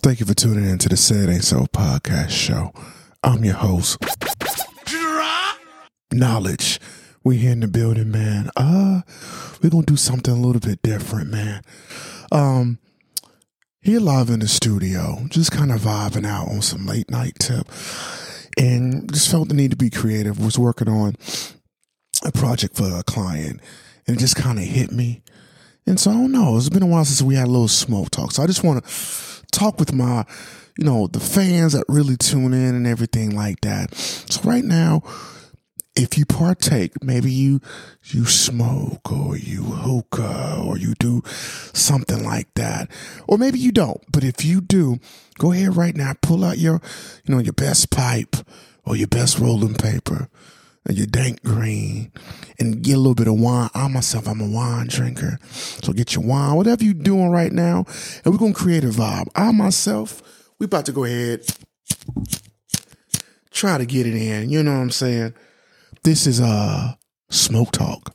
Thank you for tuning in to the Said Ain't So podcast show. I'm your host, Knowledge. We here in the building, man. Uh, we're gonna do something a little bit different, man. Um, here live in the studio, just kind of vibing out on some late night tip, and just felt the need to be creative. Was working on a project for a client, and it just kind of hit me. And so I don't know. It's been a while since we had a little smoke talk. So I just want to talk with my, you know, the fans that really tune in and everything like that. So right now, if you partake, maybe you you smoke or you hookah or you do something like that, or maybe you don't. But if you do, go ahead right now, pull out your, you know, your best pipe or your best rolling paper your dank green and get a little bit of wine. I myself, I'm a wine drinker. So get your wine, whatever you're doing right now, and we're gonna create a vibe. I myself, we about to go ahead, try to get it in. You know what I'm saying? This is uh smoke talk.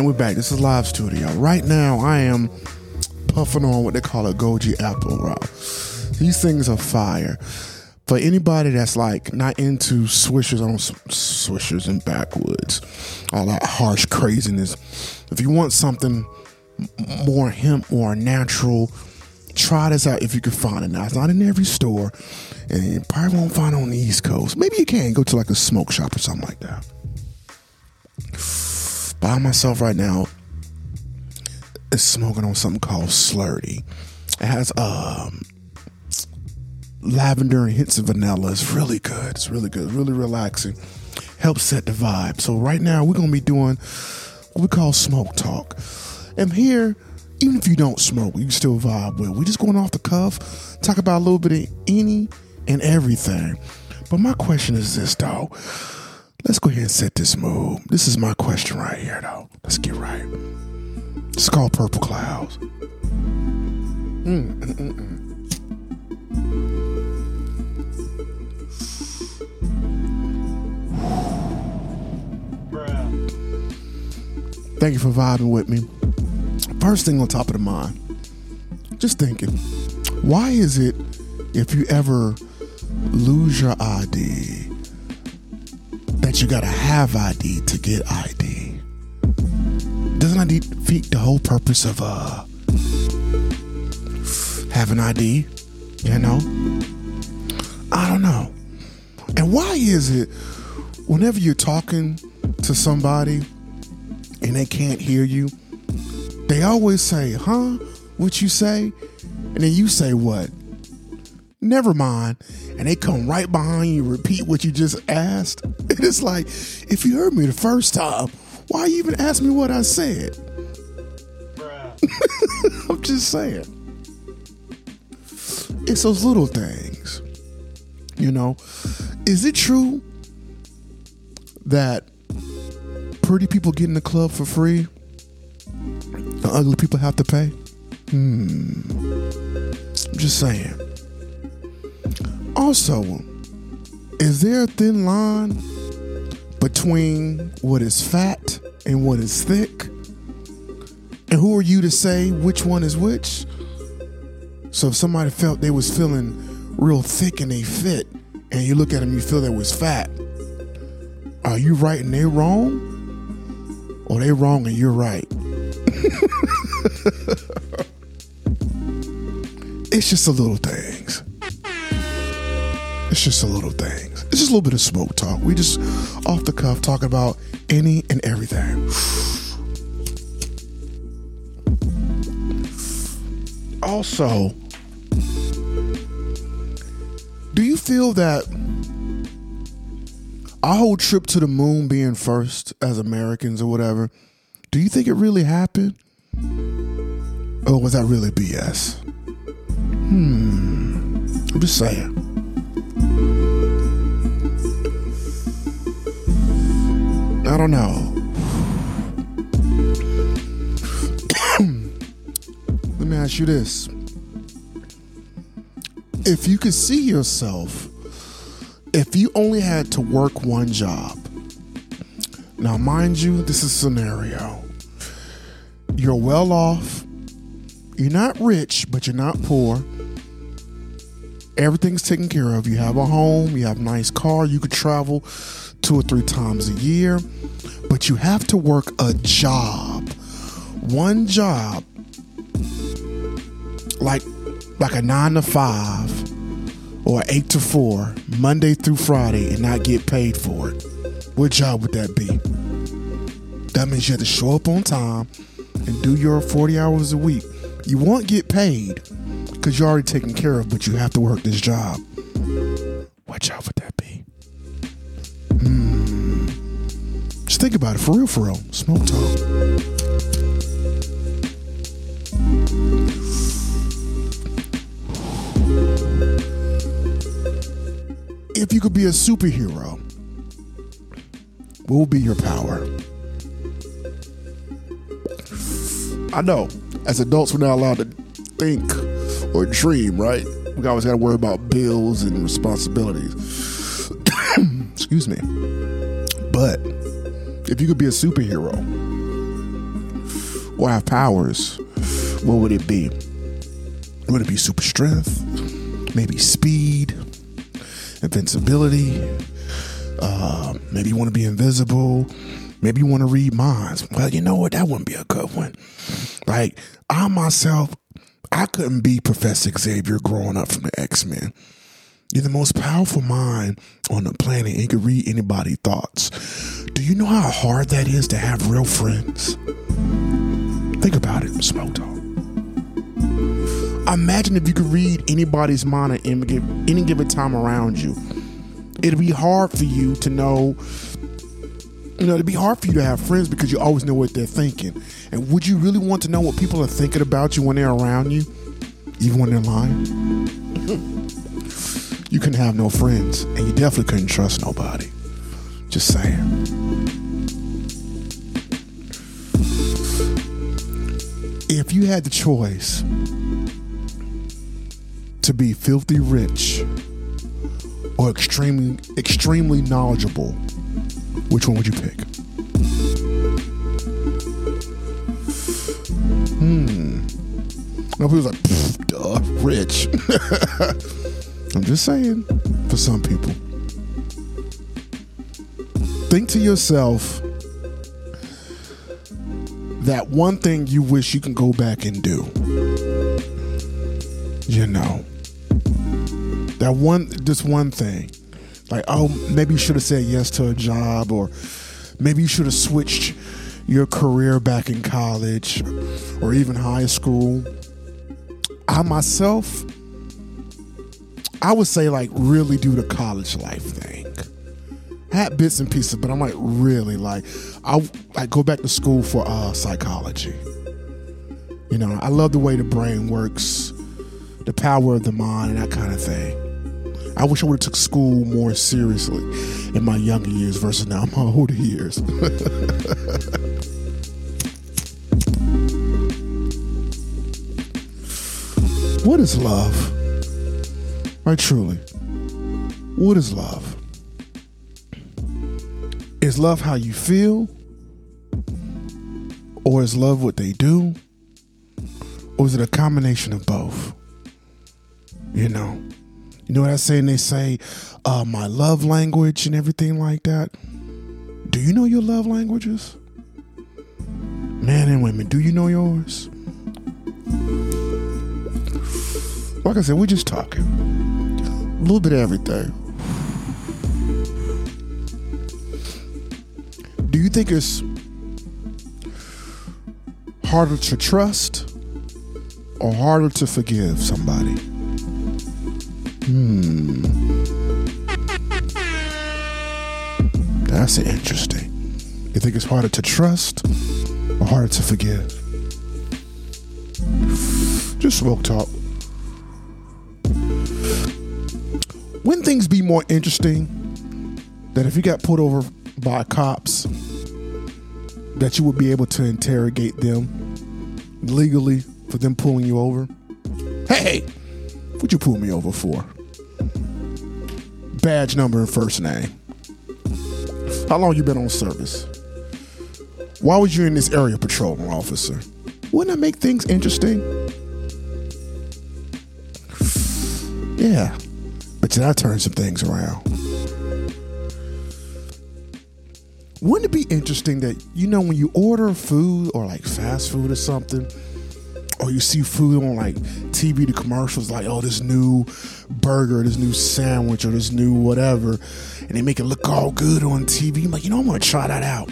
And we're back. This is live studio. Right now, I am puffing on what they call a goji apple rock. These things are fire. For anybody that's like not into swishers, don't swishers and backwoods, all that harsh craziness. If you want something more hemp, or natural, try this out if you can find it. Now it's not in every store, and you probably won't find it on the East Coast. Maybe you can go to like a smoke shop or something like that. By myself right now is smoking on something called Slurdy. It has um lavender and hints of vanilla. It's really good. It's really good. Really relaxing. Helps set the vibe. So right now we're gonna be doing what we call smoke talk. And here, even if you don't smoke, you still vibe with. We're just going off the cuff, talk about a little bit of any and everything. But my question is this though. Let's go ahead and set this mood. This is my question right here though. Let's get right. It's called Purple Clouds. Mm, mm, mm, mm. Thank you for vibing with me. First thing on top of the mind, just thinking, why is it if you ever lose your ID that you gotta have ID to get ID? Doesn't that defeat the whole purpose of uh having ID? You know? I don't know. And why is it whenever you're talking to somebody and they can't hear you, they always say, huh? What you say? And then you say what? Never mind. And they come right behind you, repeat what you just asked. And it's like, if you heard me the first time, why you even ask me what I said? I'm just saying. It's those little things. You know, is it true that pretty people get in the club for free? The ugly people have to pay? Hmm. I'm just saying. Also, is there a thin line between what is fat and what is thick? And who are you to say which one is which? So if somebody felt they was feeling real thick and they fit, and you look at them, you feel they was fat, are you right and they wrong? Or they wrong and you're right? it's just the little things. It's just the little things. It's just a little bit of smoke talk. We just off the cuff talk about any and everything. Also, do you feel that our whole trip to the moon being first as Americans or whatever, do you think it really happened? Or was that really BS? Hmm. I'm just saying. I don't know. Let me ask you this. if you could see yourself, if you only had to work one job, now mind you, this is a scenario. You're well off, you're not rich, but you're not poor. Everything's taken care of. You have a home, you have a nice car, you could travel two or three times a year, but you have to work a job. One job like like a 9 to 5 or 8 to 4 Monday through Friday and not get paid for it. What job would that be? That means you have to show up on time and do your 40 hours a week. You won't get paid because you're already taken care of, but you have to work this job. What job would that be? Hmm. Just think about it for real, for real. Smoke talk. If you could be a superhero, what would be your power? I know, as adults, we're not allowed to think or dream, right? We always got to worry about bills and responsibilities. Excuse me. But if you could be a superhero or have powers, what would it be? Would it be super strength? Maybe speed? Invincibility? Uh, maybe you want to be invisible? Maybe you want to read minds. Well, you know what? That wouldn't be a good one. Like, I myself, I couldn't be Professor Xavier growing up from the X Men. You're the most powerful mind on the planet and can read anybody's thoughts. Do you know how hard that is to have real friends? Think about it, Smoke Talk. Imagine if you could read anybody's mind at any given time around you. It'd be hard for you to know, you know, it'd be hard for you to have friends because you always know what they're thinking. And would you really want to know what people are thinking about you when they're around you, even when they're lying? you couldn't have no friends, and you definitely couldn't trust nobody. Just saying. If you had the choice to be filthy rich or extremely extremely knowledgeable, which one would you pick? Hmm. No, people's like, duh, rich. I'm just saying, for some people. Think to yourself that one thing you wish you can go back and do. You know, that one, just one thing. Like, oh, maybe you should have said yes to a job, or maybe you should have switched your career back in college or even high school. I myself, I would say, like, really do the college life thing. I had bits and pieces, but I'm like, really, like, I, I go back to school for uh, psychology. You know, I love the way the brain works, the power of the mind, and that kind of thing. I wish I would have took school more seriously in my younger years versus now my older years. what is love? Right, truly. What is love? Is love how you feel? Or is love what they do? Or is it a combination of both? You know? You know what I say? And they say, uh, my love language and everything like that. Do you know your love languages? Men and women, do you know yours? Like I said, we're just talking. A little bit of everything. Do you think it's harder to trust or harder to forgive somebody? Hmm. That's interesting. You think it's harder to trust or harder to forgive? Just smoke talk. Wouldn't things be more interesting that if you got pulled over by cops, that you would be able to interrogate them legally for them pulling you over? Hey, what'd you pull me over for? Badge number and first name. How long you been on service? Why was you in this area patrolling, officer? Wouldn't that make things interesting? Yeah, but then I turn some things around. Wouldn't it be interesting that, you know, when you order food or like fast food or something, or you see food on like TV, the commercials, like, oh, this new burger, this new sandwich, or this new whatever, and they make it look all good on TV. I'm like, you know, I'm gonna try that out.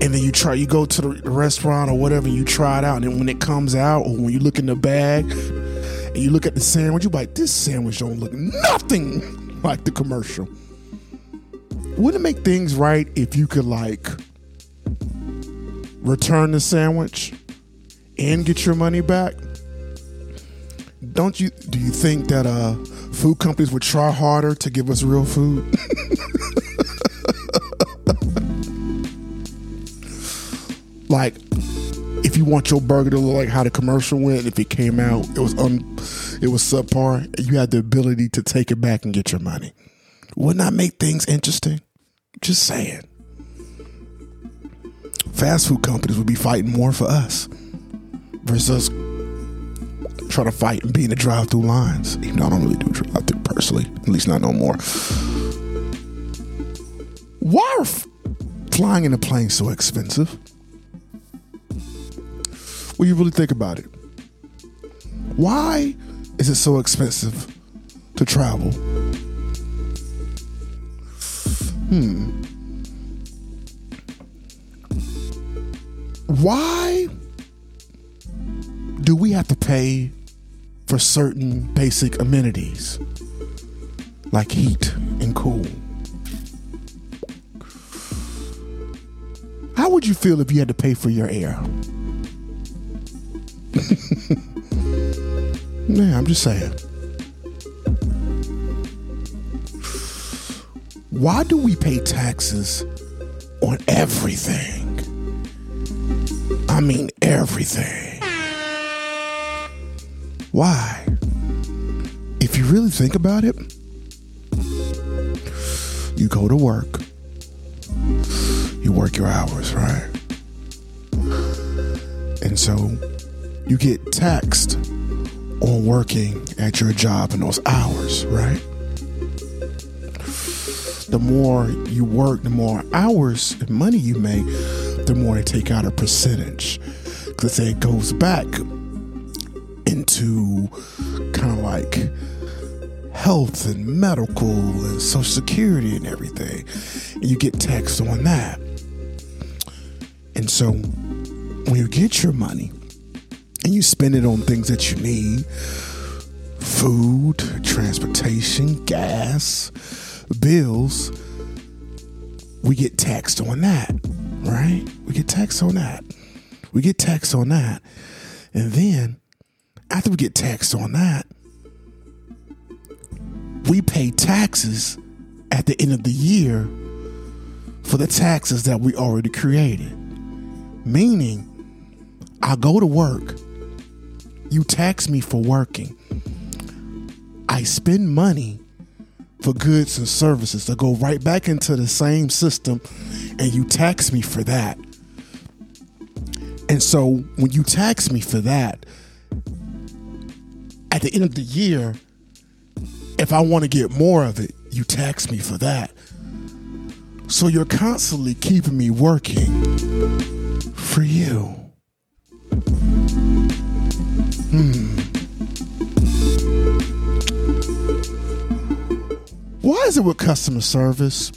And then you try, you go to the restaurant or whatever, you try it out, and then when it comes out, or when you look in the bag and you look at the sandwich, you're like, this sandwich don't look nothing like the commercial wouldn't it make things right if you could like return the sandwich and get your money back? Don't you do you think that uh food companies would try harder to give us real food? like if you want your burger to look like how the commercial went, if it came out, it was un, it was subpar, you had the ability to take it back and get your money. Wouldn't that make things interesting? Just saying. Fast food companies would be fighting more for us versus trying to fight and be in the drive through lines. Even though I don't really do drive through personally, at least not no more. Why are flying in a plane so expensive? When you really think about it, why is it so expensive to travel? Hmm. Why do we have to pay for certain basic amenities like heat and cool? How would you feel if you had to pay for your air? yeah, I'm just saying. Why do we pay taxes on everything? I mean, everything. Why? If you really think about it, you go to work, you work your hours, right? And so you get taxed on working at your job in those hours, right? the more you work, the more hours and money you make, the more they take out a percentage. Because it goes back into kind of like health and medical and social security and everything. And you get taxed on that. And so when you get your money and you spend it on things that you need food, transportation, gas, bills, we get taxed on that, right? We get taxed on that. We get taxed on that. And then after we get taxed on that, we pay taxes at the end of the year for the taxes that we already created. Meaning, I go to work, you tax me for working, I spend money for goods and services to go right back into the same system and you tax me for that. And so when you tax me for that, at the end of the year, if I want to get more of it, you tax me for that. So you're constantly keeping me working for you. Hmm. Why is it with customer service?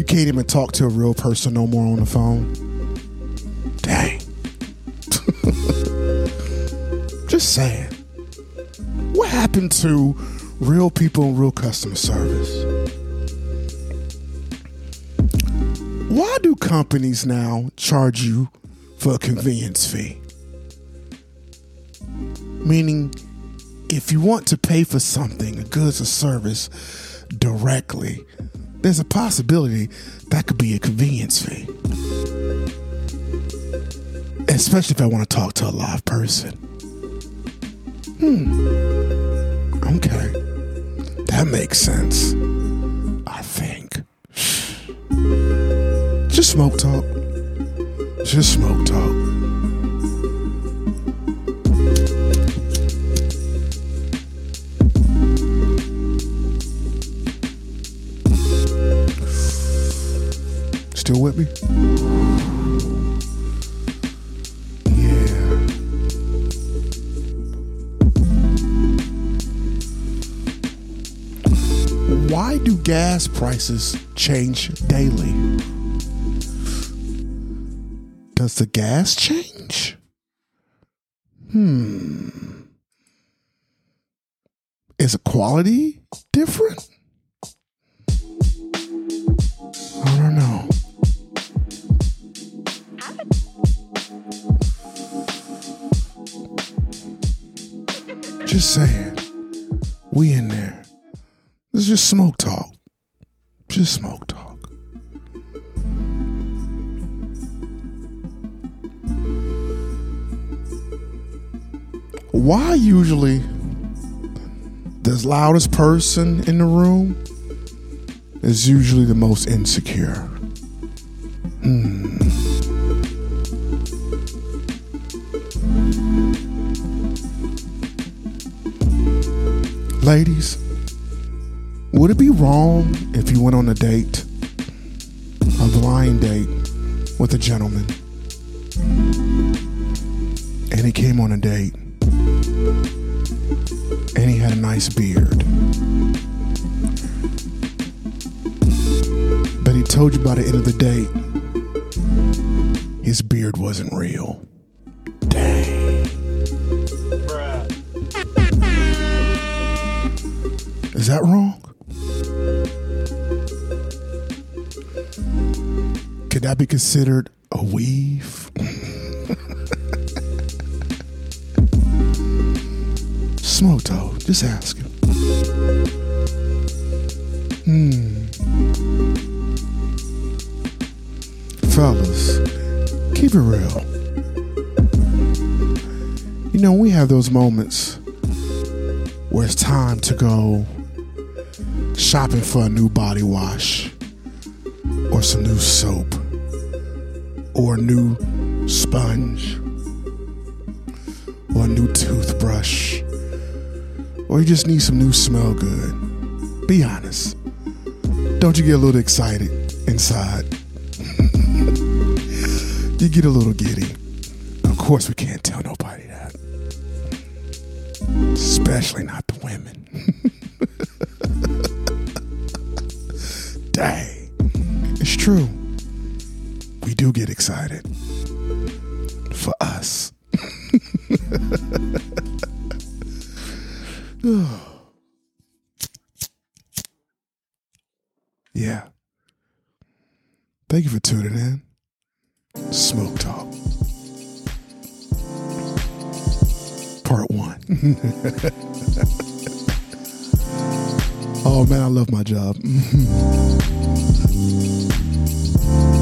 You can't even talk to a real person no more on the phone. Dang. Just saying. What happened to real people and real customer service? Why do companies now charge you for a convenience fee? Meaning, if you want to pay for something, a goods or service directly, there's a possibility that could be a convenience fee. especially if I want to talk to a live person. Hmm. Okay. That makes sense. I think. Just smoke talk. Just smoke talk. Still with me? Yeah. Why do gas prices change daily? Does the gas change? Hmm. Is the quality different? Just saying. We in there. This is just smoke talk. Just smoke talk. Why usually the loudest person in the room is usually the most insecure? Hmm. Ladies, would it be wrong if you went on a date, a blind date, with a gentleman, and he came on a date, and he had a nice beard, but he told you by the end of the date, his beard wasn't real? Is that wrong? Could that be considered a weave? Smoke toe, just asking. Hmm. Fellas, keep it real. You know, we have those moments where it's time to go shopping for a new body wash or some new soap or a new sponge or a new toothbrush or you just need some new smell good. Be honest. Don't you get a little excited inside? you get a little giddy. Of course, we can't tell nobody that, especially not true. We do get excited. For us. yeah. Thank you for tuning in. Smoke Talk. Part one. oh man, I love my job. Bye.